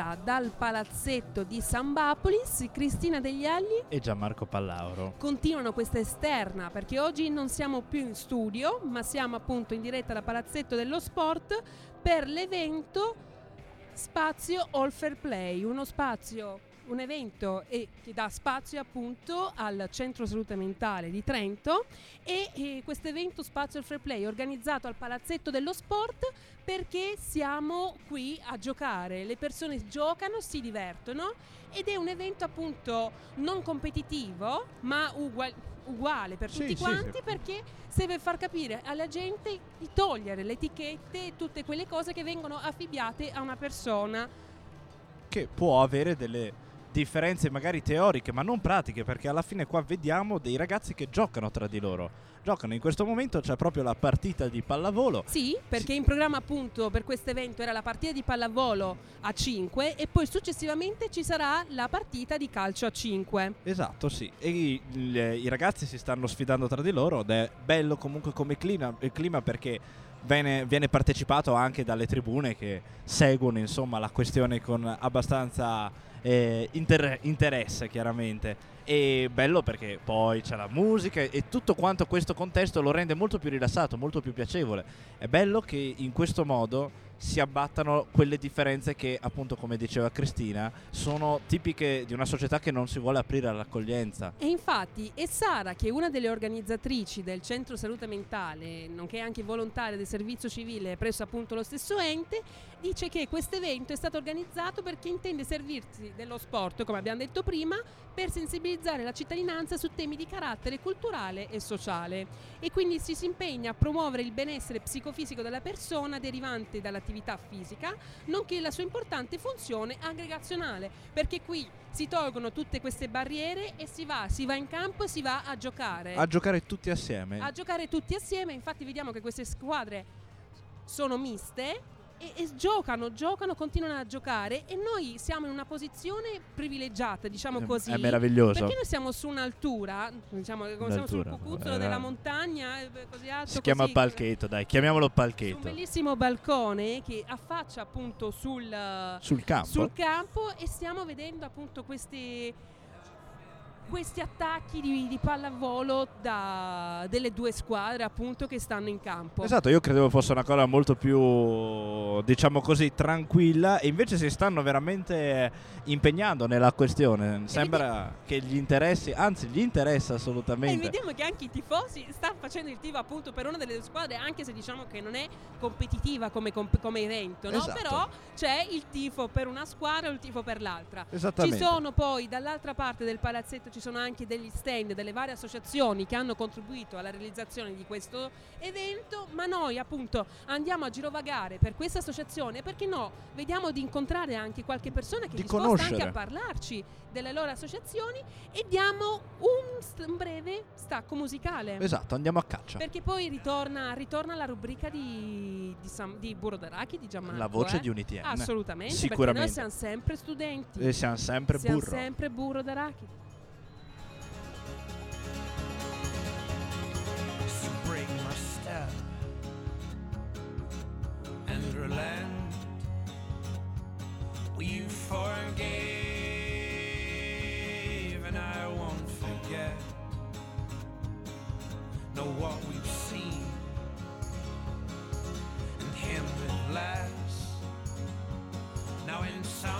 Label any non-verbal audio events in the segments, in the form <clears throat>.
diretta dal palazzetto di Sambapolis, Cristina Degli Agli e Gianmarco Pallauro. Continuano questa esterna perché oggi non siamo più in studio, ma siamo appunto in diretta dal palazzetto dello sport per l'evento Spazio All Fair Play, uno spazio un evento e, che dà spazio appunto al Centro Salute Mentale di Trento e, e questo evento Spazio Fair Play organizzato al Palazzetto dello Sport perché siamo qui a giocare, le persone giocano, si divertono ed è un evento appunto non competitivo ma uguale, uguale per tutti sì, quanti sì. perché serve far capire alla gente di togliere le etichette e tutte quelle cose che vengono affibbiate a una persona che può avere delle differenze magari teoriche ma non pratiche perché alla fine qua vediamo dei ragazzi che giocano tra di loro. Giocano in questo momento c'è proprio la partita di pallavolo. Sì perché sì. in programma appunto per questo evento era la partita di pallavolo a 5 e poi successivamente ci sarà la partita di calcio a 5 esatto sì. E i, i ragazzi si stanno sfidando tra di loro ed è bello comunque come clima, clima perché viene, viene, partecipato anche dalle tribune che seguono insomma la questione con abbastanza eh, inter- interesse chiaramente. E bello perché poi c'è la musica e tutto quanto questo contesto lo rende molto più rilassato, molto più piacevole. È bello che in questo modo si abbattano quelle differenze che, appunto, come diceva Cristina, sono tipiche di una società che non si vuole aprire all'accoglienza. E infatti, è Sara, che è una delle organizzatrici del Centro Salute Mentale, nonché anche volontaria del servizio civile presso appunto lo stesso ente, dice che questo evento è stato organizzato perché intende servirsi dello sport, come abbiamo detto prima, per sensibilizzare la cittadinanza su temi di carattere culturale e sociale. E quindi si, impegna a promuovere il benessere psicofisico della persona derivante dall'attività l'attività fisica, nonché la sua importante funzione aggregazionale, perché qui si tolgono tutte queste barriere e si va, si va in campo e si va a giocare. A giocare tutti assieme. A giocare tutti assieme, infatti vediamo che queste squadre sono miste e, e, giocano, giocano, continuano a giocare e noi siamo in una posizione privilegiata, diciamo così. È meraviglioso. Perché noi siamo su un'altura, diciamo, come siamo sul cucuzzolo eh, della montagna, così alto. Si chiama così, palchetto, dai, chiamiamolo palchetto. un bellissimo balcone che affaccia appunto sul, sul, campo. sul campo e stiamo vedendo appunto questi questi attacchi di, di pallavolo da, delle due squadre appunto che stanno in campo. Esatto, io credevo fosse una cosa molto più, diciamo così, tranquilla e invece si stanno veramente impegnando nella questione. Sembra che gli interessi, anzi gli interessa assolutamente. E vediamo che anche i tifosi stanno facendo il tifo appunto per una delle due squadre, anche se diciamo che non è competitiva come, come evento, no? esatto. però c'è il tifo per una squadra e il tifo per l'altra. Esattamente. Ci sono poi dall'altra parte del palazzetto ci sono anche degli stand delle varie associazioni che hanno contribuito alla realizzazione di questo evento, ma noi appunto andiamo a girovagare per questa associazione perché no, vediamo di incontrare anche qualche persona che di è disposta anche a parlarci delle loro associazioni e diamo un, un breve stacco musicale. Esatto, andiamo a caccia. Perché poi ritorna, ritorna la rubrica di, di, Sam, di Burro d'Arachidi, di Gianmarco. La voce eh? di Unitien. Assolutamente, Sicuramente. perché noi siamo sempre studenti. E siamo sempre siamo burro. sempre burro d'arachidi. And relent. You forgave, and I won't forget. Know what we've seen, and him with less. Now, in some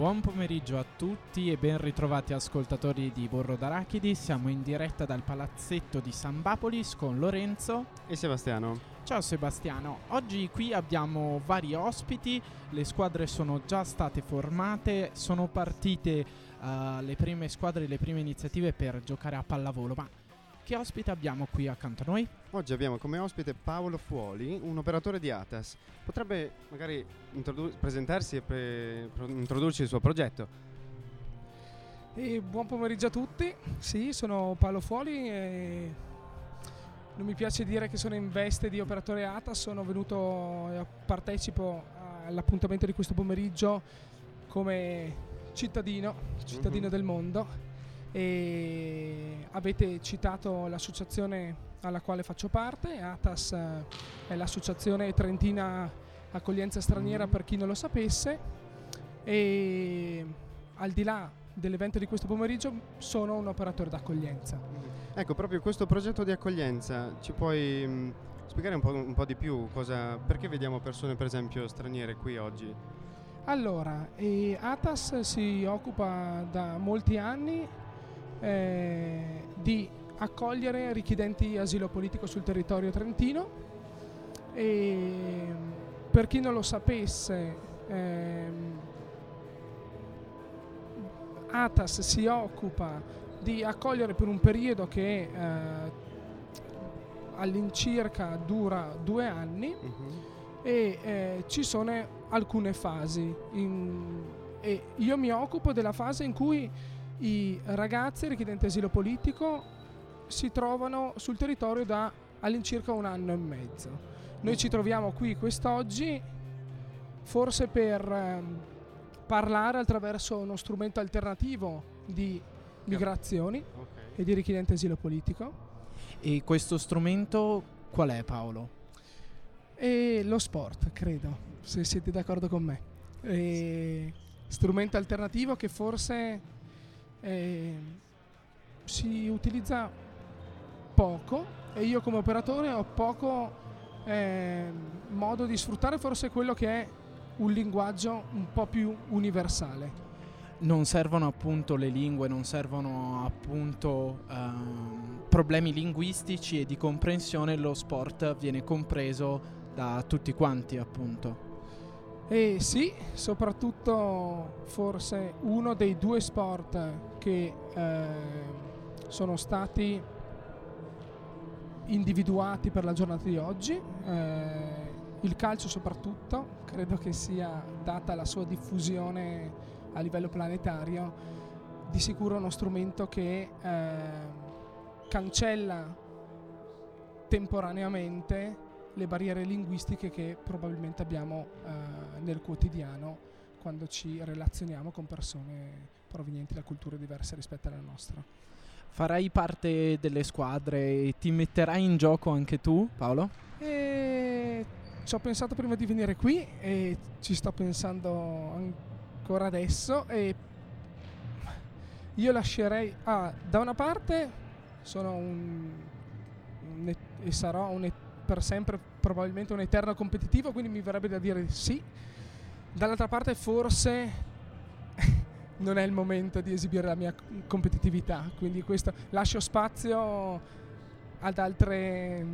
Buon pomeriggio a tutti e ben ritrovati ascoltatori di Borro d'Arachidi. Siamo in diretta dal palazzetto di San Bapolis con Lorenzo e Sebastiano. Ciao Sebastiano, oggi qui abbiamo vari ospiti, le squadre sono già state formate, sono partite uh, le prime squadre, le prime iniziative per giocare a pallavolo, ma che ospite abbiamo qui accanto a noi? Oggi abbiamo come ospite Paolo Fuoli, un operatore di ATAS. Potrebbe magari introdu- presentarsi e pre- introdurci il suo progetto. E buon pomeriggio a tutti, sì, sono Paolo Fuoli e non mi piace dire che sono in veste di operatore ATAS, sono venuto e partecipo all'appuntamento di questo pomeriggio come cittadino, cittadino mm-hmm. del mondo e avete citato l'associazione alla quale faccio parte, ATAS eh, è l'associazione trentina accoglienza straniera mm. per chi non lo sapesse e al di là dell'evento di questo pomeriggio sono un operatore d'accoglienza. Ecco, proprio questo progetto di accoglienza ci puoi mh, mm, spiegare un po', un po', di più cosa, perché vediamo persone per esempio straniere qui oggi? Allora, eh, ATAS si occupa da molti anni eh, di accogliere richiedenti asilo politico sul territorio trentino e per chi non lo sapesse ehm, ATAS si occupa di accogliere per un periodo che eh, all'incirca dura due anni uh-huh. e eh, ci sono alcune fasi in, e io mi occupo della fase in cui i ragazzi richiedenti asilo politico si trovano sul territorio da all'incirca un anno e mezzo. Noi ci troviamo qui quest'oggi forse per ehm, parlare attraverso uno strumento alternativo di migrazioni okay. e di richiedenti asilo politico. E questo strumento qual è Paolo? E lo sport, credo, se siete d'accordo con me. E strumento alternativo che forse eh, si utilizza poco e io come operatore ho poco eh, modo di sfruttare forse quello che è un linguaggio un po' più universale. Non servono appunto le lingue, non servono appunto ehm, problemi linguistici e di comprensione, lo sport viene compreso da tutti quanti appunto. E sì, soprattutto forse uno dei due sport che eh, sono stati individuati per la giornata di oggi, eh, il calcio soprattutto, credo che sia data la sua diffusione a livello planetario, di sicuro uno strumento che eh, cancella temporaneamente le barriere linguistiche che probabilmente abbiamo eh, nel quotidiano quando ci relazioniamo con persone provenienti da culture diverse rispetto alla nostra. Farai parte delle squadre e ti metterai in gioco anche tu, Paolo? E ci ho pensato prima di venire qui e ci sto pensando ancora adesso e io lascerei ah, da una parte sono un, un e sarò un per sempre probabilmente un eterno competitivo, quindi mi verrebbe da dire sì. Dall'altra parte forse <laughs> non è il momento di esibire la mia competitività, quindi questo lascio spazio ad altre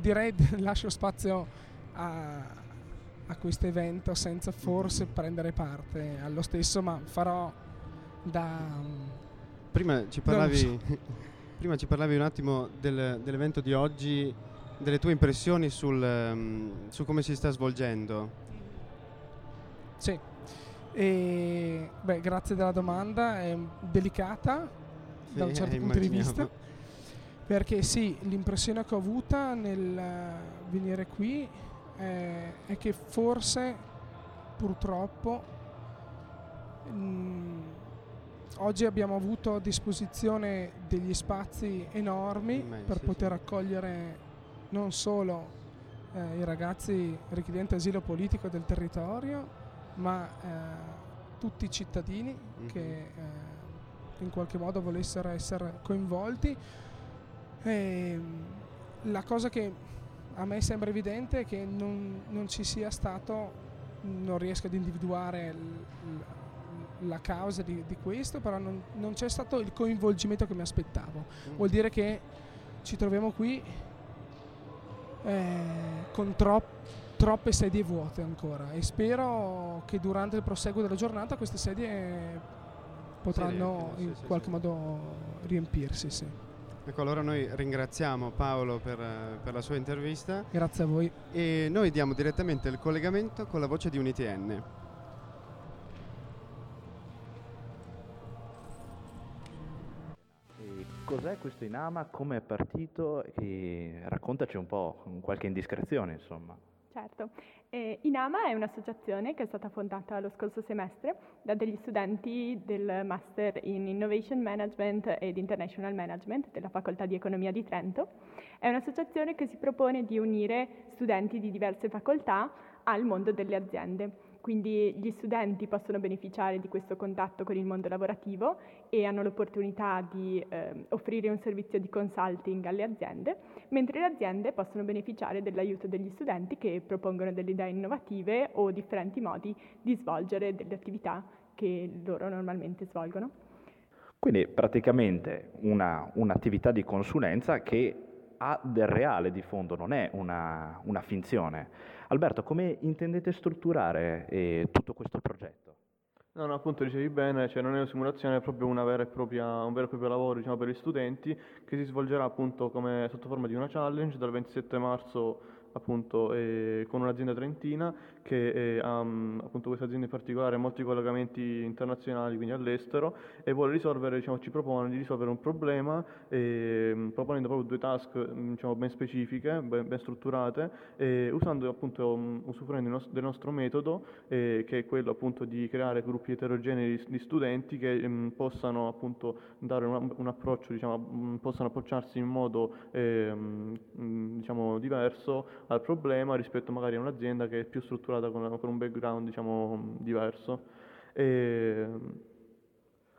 direi <laughs> lascio spazio a, a questo evento senza forse prendere parte allo stesso, ma farò da prima ci parlavi <laughs> Prima ci parlavi un attimo del, dell'evento di oggi, delle tue impressioni sul, um, su come si sta svolgendo. Sì, e, beh, grazie della domanda, è delicata sì, da un certo eh, punto di vista, perché sì, l'impressione che ho avuta nel venire qui è, è che forse purtroppo mh, mm, oggi abbiamo avuto a disposizione degli spazi enormi Immensi, per poter accogliere non solo eh, i ragazzi richiedenti asilo politico del territorio, ma eh, tutti i cittadini mm-hmm. che eh, in qualche modo volessero essere coinvolti. E la cosa che a me sembra evidente è che non, non ci sia stato non riesco ad individuare l- la causa di, di questo, però non, non, c'è stato il coinvolgimento che mi aspettavo. Mm. Vuol dire che ci troviamo qui eh, con troppo troppe sedie vuote ancora e spero che durante il proseguo della giornata queste sedie potranno sì, in sì, qualche sì. modo riempirsi. Sì. Ecco, allora noi ringraziamo Paolo per, per, la sua intervista. Grazie a voi. E noi diamo direttamente il collegamento con la voce di UniTN. Cos'è questo Inama? Come è partito? E raccontaci un po', qualche indiscrezione, insomma. Certo, eh, Inama è un'associazione che è stata fondata lo scorso semestre da degli studenti del Master in Innovation Management ed International Management della Facoltà di Economia di Trento. È un'associazione che si propone di unire studenti di diverse facoltà al mondo delle aziende. Quindi gli studenti possono beneficiare di questo contatto con il mondo lavorativo e hanno l'opportunità di eh, offrire un servizio di consulting alle aziende, mentre le aziende possono beneficiare dell'aiuto degli studenti che propongono delle idee innovative o differenti modi di svolgere delle attività che loro normalmente svolgono. Quindi praticamente una, un'attività di consulenza che ha del reale di fondo, non è una, una finzione. Alberto, come intendete strutturare eh, tutto questo progetto? No, no, appunto dicevi bene, cioè non è una simulazione, è proprio una vera propria, un vero e proprio lavoro diciamo, per gli studenti che si svolgerà appunto come sotto forma di una challenge dal 27 marzo appunto eh, con un'azienda trentina che eh, ha appunto questa azienda in particolare molti collegamenti internazionali, quindi all'estero, e vuole risolvere, diciamo, ci propone di risolvere un problema eh, proponendo proprio due task diciamo, ben specifiche, ben, ben strutturate, usando appunto, usufruendo del nostro metodo, che è quello appunto di creare gruppi eterogenei di, studenti che mh, possano appunto dare un, un approccio, diciamo, mh, possano approcciarsi in modo ehm, diciamo, diverso al problema rispetto magari a un'azienda che è più strutturata con, con un background diciamo, diverso. E...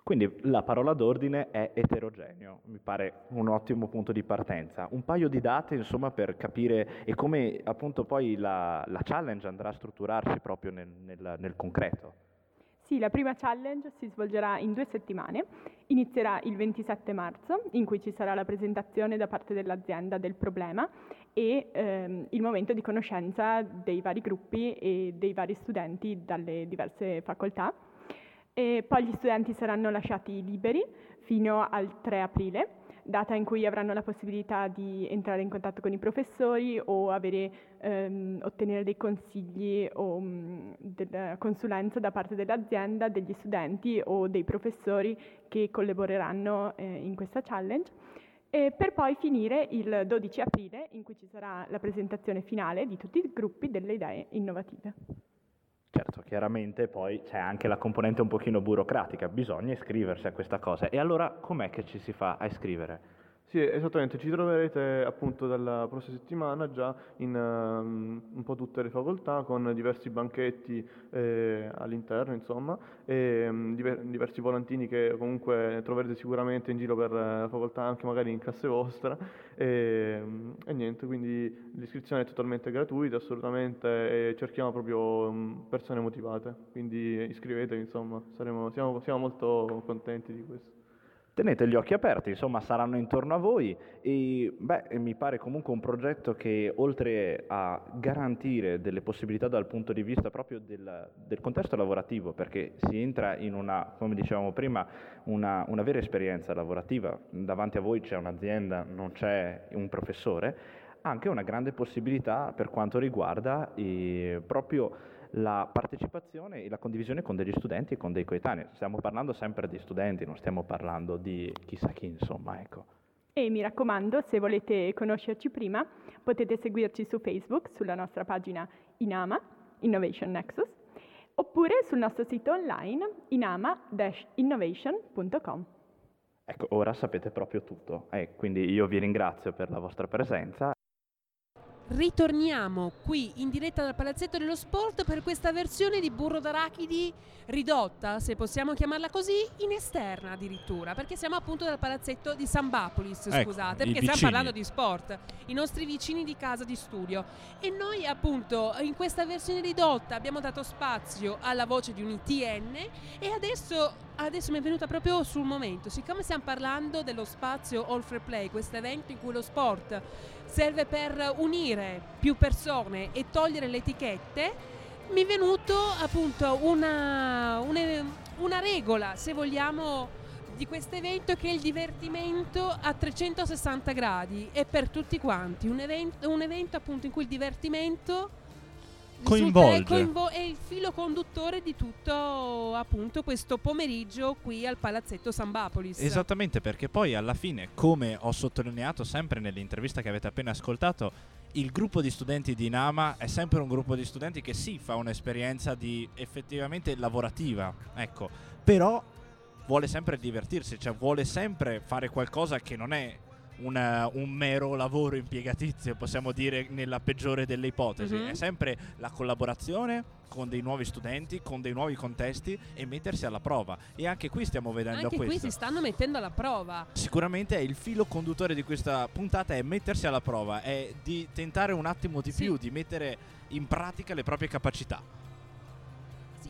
Quindi la parola d'ordine è eterogeneo, mi pare un ottimo punto di partenza. Un paio di date insomma per capire e come appunto poi la, la challenge andrà a strutturarsi proprio nel, nel, nel concreto. Sì, la prima challenge si svolgerà in due settimane. Inizierà il 27 marzo, in cui ci sarà la presentazione da parte dell'azienda del problema e ehm, il momento di conoscenza dei vari gruppi e dei vari studenti dalle diverse facoltà. E poi gli studenti saranno lasciati liberi fino al 3 aprile data in cui avranno la possibilità di entrare in contatto con i professori o avere, ehm, ottenere dei consigli o mh, mm, della consulenza da parte dell'azienda, degli studenti o dei professori che collaboreranno eh, in questa challenge. E per poi finire il 12 aprile in cui ci sarà la presentazione finale di tutti i gruppi delle idee innovative. Certo, chiaramente poi c'è anche la componente un pochino burocratica, bisogna iscriversi a questa cosa. E allora com'è che ci si fa a iscrivere? Sì, esattamente, ci troverete appunto dalla prossima settimana già in um, un po' tutte le facoltà con diversi banchetti eh, all'interno, insomma, e um, diver- diversi volantini che comunque troverete sicuramente in giro per la facoltà, anche magari in classe vostra. E, um, e niente, quindi l'iscrizione è totalmente gratuita, assolutamente, e cerchiamo proprio persone motivate, quindi iscrivetevi, insomma, saremo, siamo, siamo molto contenti di questo tenete gli occhi aperti, insomma saranno intorno a voi e beh, mi pare comunque un progetto che oltre a garantire delle possibilità dal punto di vista proprio del, del contesto lavorativo, perché si entra in una, come dicevamo prima, una, una vera esperienza lavorativa, davanti a voi c'è un'azienda, non c'è un professore, anche una grande possibilità per quanto riguarda eh, proprio la partecipazione e la condivisione con degli studenti e con dei coetanei. Stiamo parlando sempre di studenti, non stiamo parlando di chissà chi, insomma, ecco. E mi raccomando, se volete conoscerci prima, potete seguirci su Facebook, sulla nostra pagina Inama, Innovation Nexus, oppure sul nostro sito online inama-innovation.com. Ecco, ora sapete proprio tutto, eh, quindi io vi ringrazio per la vostra presenza ritorniamo qui in diretta dal Palazzetto dello Sport per questa versione di burro d'arachidi ridotta, se possiamo chiamarla così, in esterna addirittura, perché siamo appunto dal Palazzetto di San Bapolis, Ecco, scusate, perché vicini. stiamo parlando di sport, i nostri vicini di casa di studio. E noi appunto in questa versione ridotta abbiamo dato spazio alla voce di un ITN e adesso, adesso mi è venuta proprio sul momento, siccome stiamo parlando dello spazio All Fair Play, questo evento in cui lo sport serve per unire più persone e togliere le etichette, mi è venuto appunto una, una, una regola, se vogliamo, di questo evento che è il divertimento a 360 gradi. E per tutti quanti, un evento, un evento appunto in cui il divertimento Coinvolge. è, coinvo- è il filo conduttore di tutto appunto questo pomeriggio qui al Palazzetto San Bapolis. Esattamente, perché poi alla fine, come ho sottolineato sempre nell'intervista che avete appena ascoltato, il gruppo di studenti di Nama è sempre un gruppo di studenti che sì, fa un'esperienza di effettivamente lavorativa, ecco, però vuole sempre divertirsi, cioè vuole sempre fare qualcosa che non è una- un mero lavoro impiegatizio, possiamo dire nella peggiore delle ipotesi, Mhm. è sempre la collaborazione con dei nuovi studenti, con dei nuovi contesti e mettersi alla prova. E anche qui stiamo vedendo Anche qui questo. si stanno mettendo alla prova. Sicuramente il filo conduttore di questa puntata è mettersi alla prova, è di tentare un attimo di Sì. più, di mettere in pratica le proprie capacità.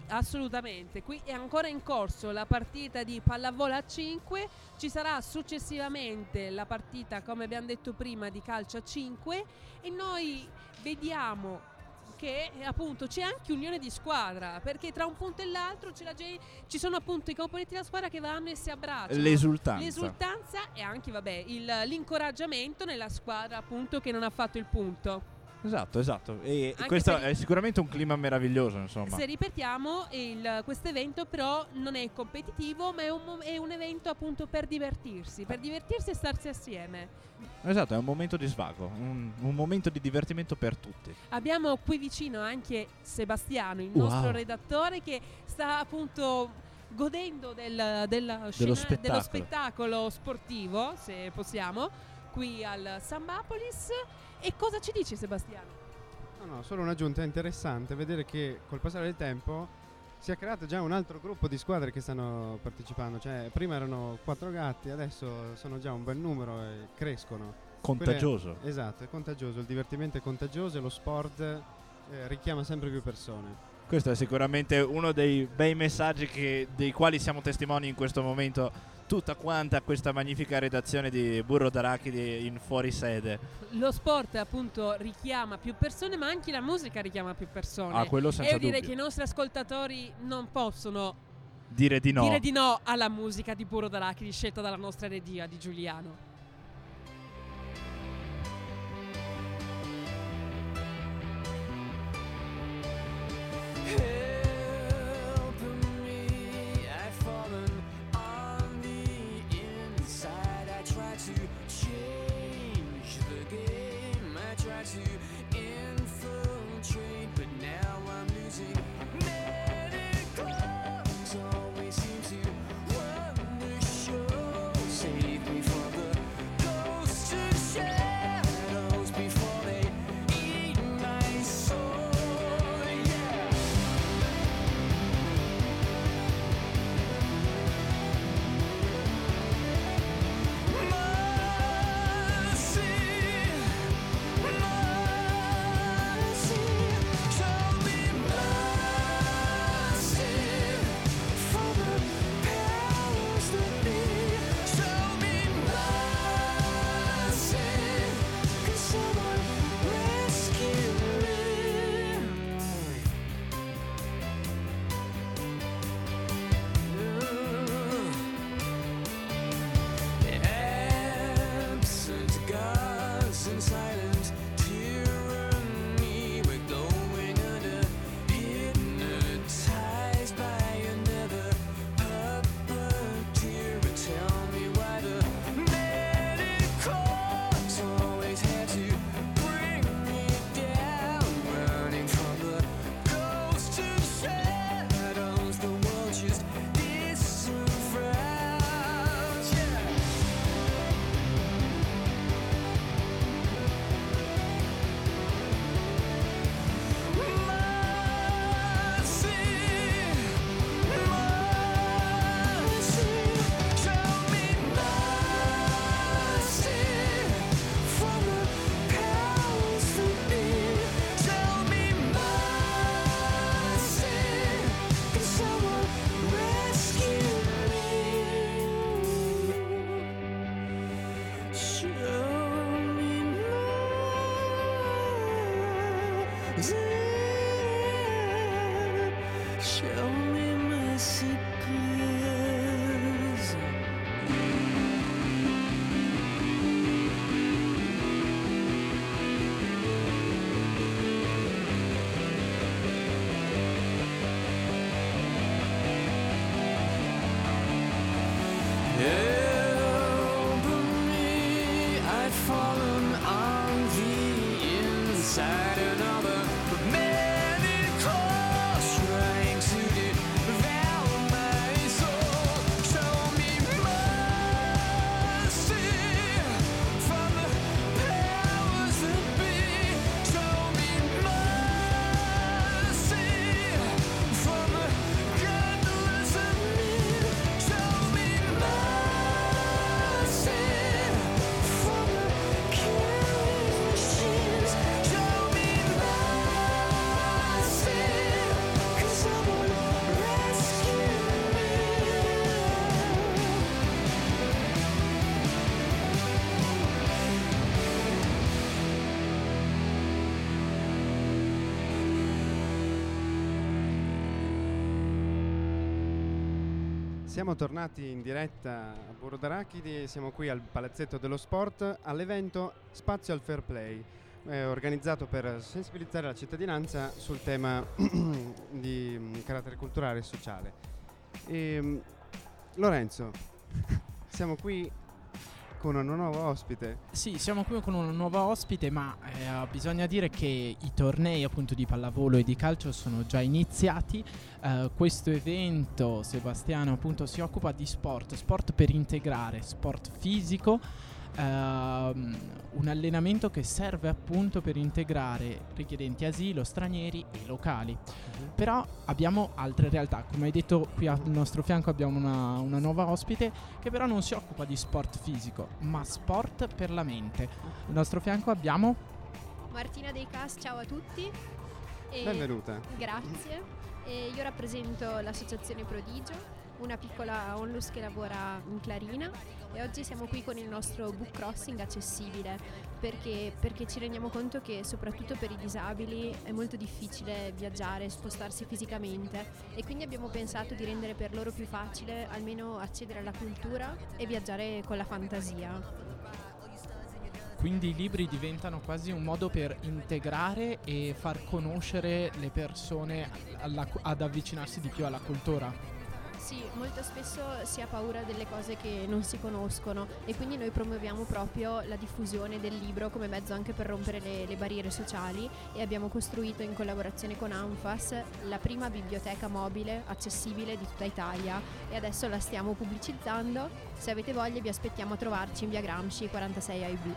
Assolutamente. Qui è ancora in corso la partita di pallavolo a 5. Ci sarà successivamente la partita, come abbiamo detto prima, di calcio a 5. E noi vediamo che appunto c'è anche unione di squadra perché tra un punto e l'altro gen- ci sono appunto i componenti della squadra che vanno e si abbracciano L'esultanza. l'esultanza e anche vabbè il- l'incoraggiamento nella squadra appunto che non ha fatto il punto Esatto, esatto. E Anche questo è sicuramente un clima meraviglioso, insomma. Se ripetiamo, il- questo evento però non è competitivo, ma è un, è un evento appunto per divertirsi, per divertirsi e starsi assieme. Esatto, è un momento di svago, un, un momento di divertimento per tutti. Abbiamo qui vicino anche Sebastiano, il Wow. nostro redattore, che sta appunto godendo del, della scena- spettacolo. dello spettacolo sportivo, se possiamo, qui al Sambapolis. E cosa ci dice Sebastiano? No, no, solo un'aggiunta interessante vedere che col passare del tempo si è creato già un altro gruppo di squadre che stanno partecipando. Cioè, prima erano quattro gatti, adesso sono già un bel numero e crescono. Contagioso. Quelle- esatto, è contagioso. Il divertimento è contagioso e lo sport eh, richiama sempre più persone. Questo è sicuramente uno dei bei messaggi che- dei quali siamo testimoni in questo momento. Tutta quanta questa magnifica redazione di Burro d'Arachidi in fuori sede. Lo sport appunto richiama più persone, ma anche la musica richiama più persone. Ah, quello e senza io direi dubbio. che i nostri ascoltatori non possono Dire di no. dire di no alla musica di Burro d'Arachidi scelta dalla nostra regia di Giuliano. Helping Siamo tornati in diretta a Burro d'Arachidi, siamo qui al Palazzetto dello Sport all'evento Spazio al Fair Play, eh, organizzato per sensibilizzare la cittadinanza sul tema <clears throat> di mm, carattere culturale e sociale. E, Lorenzo, <laughs> siamo qui con una nuova ospite. Sì, siamo qui con una nuova ospite, ma eh, bisogna dire che i tornei appunto di pallavolo e di calcio sono già iniziati. Eh, questo evento, Sebastiano, appunto si occupa di sport, sport per integrare, sport fisico, ehm, un allenamento che serve appunto per integrare richiedenti asilo, stranieri e locali. Però abbiamo altre realtà, come hai detto qui al nostro fianco abbiamo una, una nuova ospite che però non si occupa di sport fisico, ma sport per la mente. Al nostro fianco abbiamo Martina Dei Cas, ciao a tutti. E Benvenuta. Grazie. E io rappresento l'associazione Prodigio, una piccola onlus che lavora in Clarina e oggi siamo qui con il nostro book crossing accessibile perché, perché ci rendiamo conto che soprattutto per i disabili è molto difficile viaggiare, spostarsi fisicamente e quindi abbiamo pensato di rendere per loro più facile almeno accedere alla cultura e viaggiare con la fantasia. Quindi i libri diventano quasi un modo per integrare e far conoscere le persone alla- ad avvicinarsi di più alla cultura. Sì, molto spesso si ha paura delle cose che non si conoscono e quindi noi promuoviamo proprio la diffusione del libro come mezzo anche per rompere le, le barriere sociali e abbiamo costruito in collaborazione con Anfas la prima biblioteca mobile accessibile di tutta Italia e adesso la stiamo pubblicizzando. Se avete voglia vi aspettiamo a trovarci in via Gramsci 46 AIB.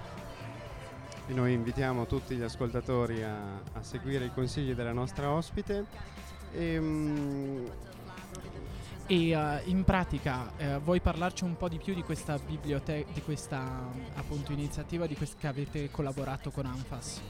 E noi invitiamo tutti gli ascoltatori a, a seguire i consigli della nostra ospite. Ehm, E eh, in pratica eh, vuoi parlarci un po' di più di questa biblioteca, di questa appunto iniziativa di quest- che avete collaborato con Anfas?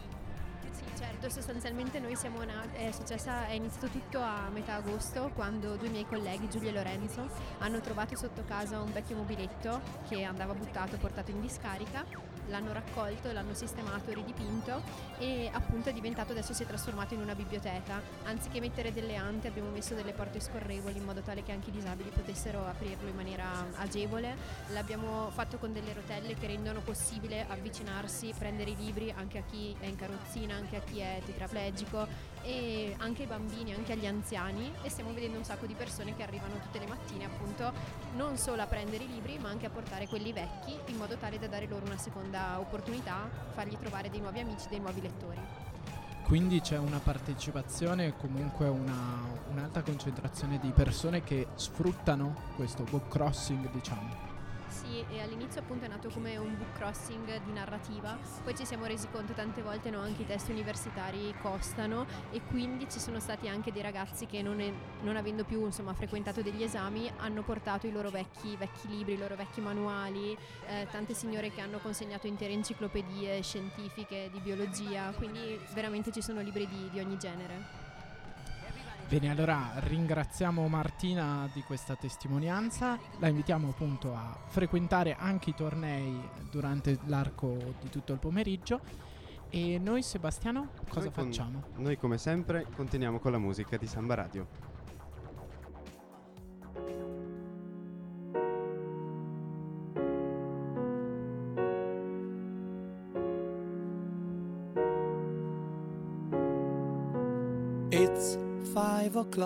Sì, certo, sostanzialmente noi siamo nati, è, successa, è iniziato tutto a metà agosto quando due miei colleghi, Giulia e Lorenzo, hanno trovato sotto casa un vecchio mobiletto che andava buttato portato in discarica, l'hanno raccolto, l'hanno sistemato ridipinto e appunto è diventato, adesso si è trasformato in una biblioteca. Anziché mettere delle ante abbiamo messo delle porte scorrevoli in modo tale che anche i disabili potessero aprirlo in maniera agevole. L'abbiamo fatto con delle rotelle che rendono possibile avvicinarsi, prendere i libri anche a chi è in carrozzina, anche a chi è tetraplegico e anche ai bambini, anche agli anziani e stiamo vedendo un sacco di persone che arrivano tutte le mattine appunto non solo a prendere i libri ma anche a portare quelli vecchi in modo tale da dare loro una seconda opportunità, fargli trovare dei nuovi amici, dei nuovi lettori. Quindi c'è una partecipazione e comunque una, un'alta concentrazione di persone che sfruttano questo book crossing, diciamo. Sì, e all'inizio appunto è nato come un book crossing di narrativa, poi ci siamo resi conto tante volte no, anche i testi universitari costano e quindi ci sono stati anche dei ragazzi che non, è- non avendo più insomma, frequentato degli esami hanno portato i loro vecchi, vecchi libri, i loro vecchi manuali, eh, tante signore che hanno consegnato intere enciclopedie scientifiche di biologia, quindi veramente ci sono libri di- di ogni genere. Bene, allora ringraziamo Martina di questa testimonianza, la invitiamo appunto a frequentare anche i tornei durante l'arco di tutto il pomeriggio E noi Sebastiano cosa Noi con- facciamo? Noi come sempre continuiamo con la musica di Samba Radio.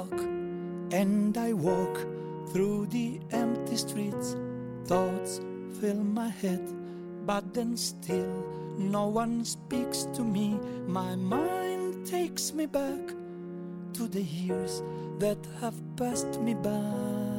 And I walk through the empty streets. Thoughts fill my head, but then still no one speaks to me. My mind takes me back to the years that have passed me by.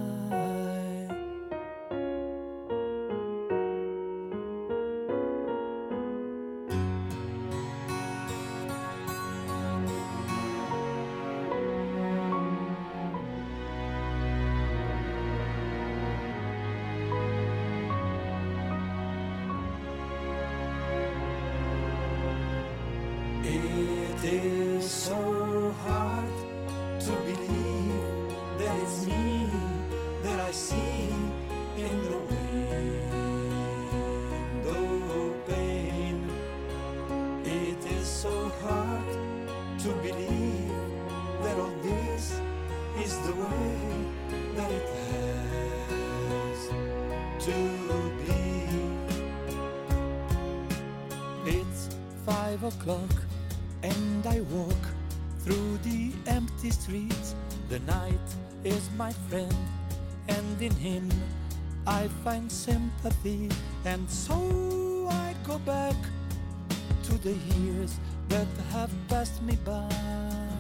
O'clock and I walk through the empty streets. The night is my friend, and in him I find sympathy. And so I go back to the years that have passed me by.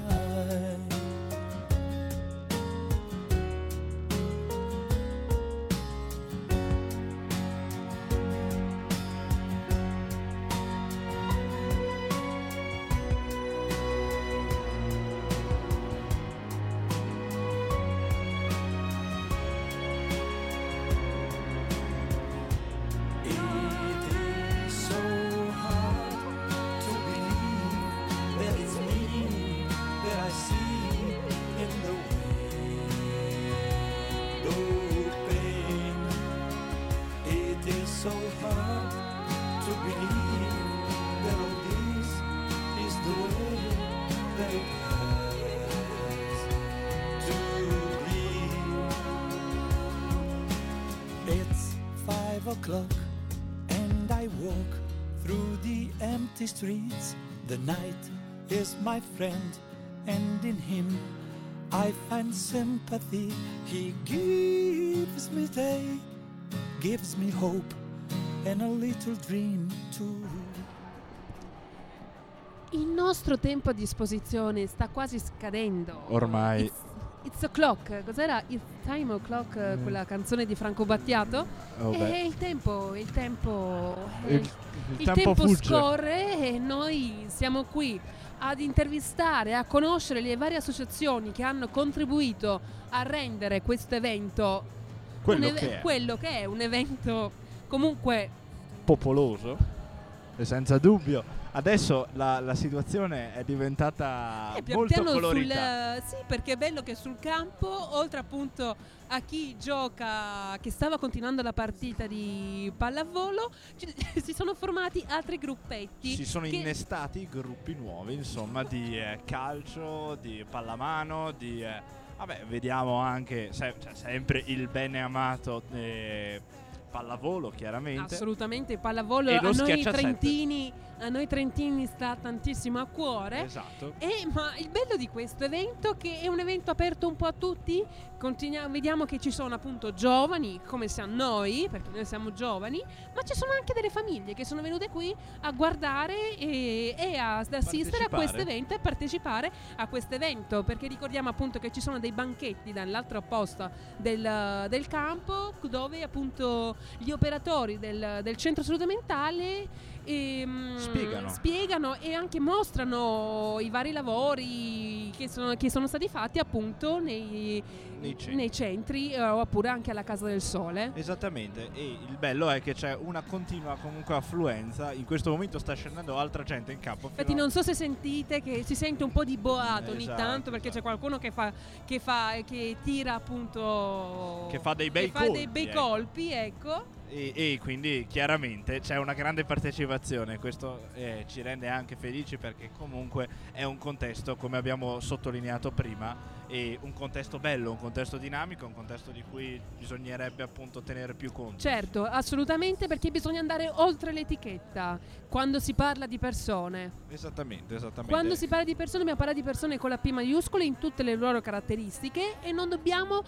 Empty streets. The night is my friend, and in him I find sympathy. He gives me day, gives me hope, and a little dream too. Il nostro tempo a disposizione sta quasi scadendo. Ormai. It's, it's o'clock. Cos'era? It's time o'clock, eh, Mm. quella canzone di Franco Battiato? Oh, e beh. il tempo, il tempo. eh, Il, il il tempo, tempo scorre e noi siamo qui ad intervistare, a conoscere le varie associazioni che hanno contribuito a rendere questo evento Quello eve- che è. quello che è un evento comunque popoloso, e senza dubbio. Adesso la, la situazione è diventata Eh, molto colorita. sul, sì, perché è bello che sul campo, oltre appunto a chi gioca, che stava continuando la partita di pallavolo, ci- <laughs> si sono formati altri gruppetti. Si sono innestati gruppi nuovi, insomma, di eh, calcio, di pallamano, di... eh, vabbè, vediamo anche se- cioè, sempre il bene amato eh, pallavolo, chiaramente. Assolutamente, pallavolo E a noi, trentini, a noi trentini sta tantissimo a cuore. Esatto. E, ma il bello di questo evento che è un evento aperto un po' a tutti, continua- vediamo che ci sono appunto giovani, come siamo noi, perché noi siamo giovani, ma ci sono anche delle famiglie che sono venute qui a guardare e, e a- ad assistere a questo evento e partecipare a questo evento, perché ricordiamo appunto che ci sono dei banchetti dall'altra posta del, del campo dove appunto gli operatori del, del centro salute mentale ehm, Spiegano. spiegano e anche mostrano i vari lavori che sono, che sono stati fatti appunto nei, Nei centri. nei centri eh, oppure anche alla Casa del Sole. Esattamente, e il bello è che c'è una continua comunque affluenza. In questo momento sta scendendo altra gente in campo. Infatti non so se sentite che si sente un po' di boato ogni Esatto, tanto perché c'è qualcuno che fa, che fa che tira appunto Che fa dei bei che fa dei colpi, bei ecco. colpi, ecco. E, e quindi chiaramente c'è una grande partecipazione, questo eh, ci rende anche felici perché comunque è un contesto, come abbiamo sottolineato prima, un contesto bello, un contesto dinamico, un contesto di cui bisognerebbe appunto tenere più conto. Certo, assolutamente perché bisogna andare oltre l'etichetta quando si parla di persone. Esattamente, esattamente. Quando si parla di persone dobbiamo parlare di persone con la P maiuscola in tutte le loro caratteristiche e non dobbiamo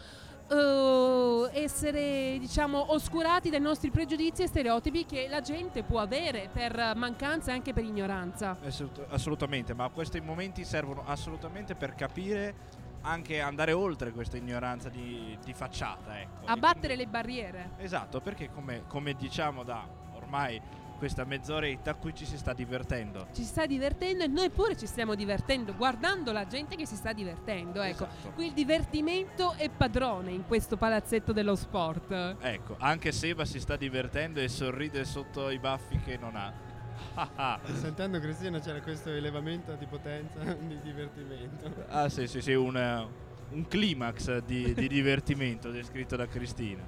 eh, essere diciamo oscurati dai nostri pregiudizi e stereotipi che la gente può avere per mancanza e anche per ignoranza. Assolut- assolutamente, ma questi momenti servono assolutamente per capire anche andare oltre questa ignoranza di, di facciata. Ecco. Abbattere le barriere. Esatto, perché come, come diciamo da ormai questa mezz'oretta qui ci si sta divertendo. Ci si sta divertendo e noi pure ci stiamo divertendo guardando la gente che si sta divertendo. Ecco, Esatto. qui il divertimento è padrone in questo palazzetto dello sport. Ecco, anche Seba si sta divertendo e sorride sotto i baffi che non ha. <laughs> Ah, ah. Sentendo Cristina c'era questo elevamento di potenza <laughs> di divertimento. Ah sì sì sì, un, eh, un climax di, di divertimento descritto da Cristina.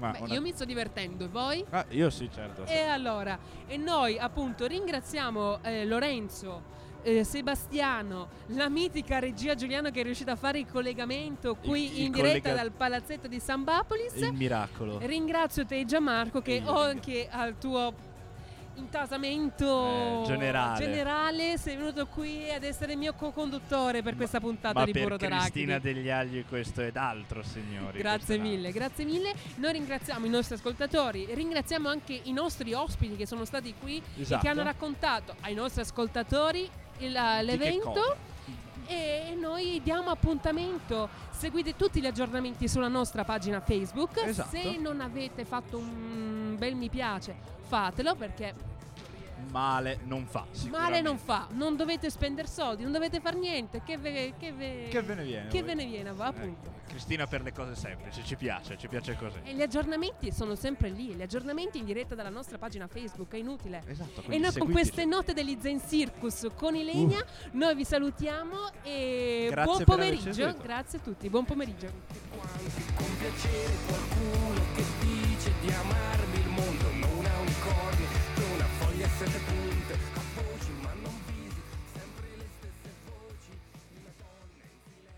Ma Beh, una- io mi sto divertendo, e voi? Ah, io sì, certo. sì. E allora, e noi appunto ringraziamo eh, Lorenzo, eh, Sebastiano, la mitica regia Giuliano che è riuscita a fare il collegamento qui Il- il in diretta collega- dal palazzetto di San Bapolis. Il miracolo. Ringrazio te Gianmarco che Io oltre al tuo intasamento Eh, generale. generale sei venuto qui ad essere il mio co-conduttore per questa puntata Ma di Burro Cristina d'Arachidi. degli Agli questo ed altro, signori. Grazie mille, grazie mille. Noi ringraziamo i nostri ascoltatori, ringraziamo anche i nostri ospiti che sono stati qui e Esatto. che hanno raccontato ai nostri ascoltatori il- l'evento. E noi diamo appuntamento. Seguite tutti gli aggiornamenti sulla nostra pagina Facebook. Esatto. Se non avete fatto un bel mi piace, fatelo perché Male non fa. male non fa. Non dovete spendere soldi, non dovete fare niente. Che ve, che ve- Che ve ne viene? che voi? ve ne viene, va, appunto. Ecco, Cristina per le cose semplici, ci piace, ci piace così. E gli aggiornamenti sono sempre lì, gli aggiornamenti in diretta dalla nostra pagina Facebook, è inutile. Esatto, E noi con seguiteci. queste note degli Zen Circus con Ilenia, noi vi salutiamo e Grazie buon pomeriggio. Grazie a tutti, buon pomeriggio. con piacere qualcuno Thank the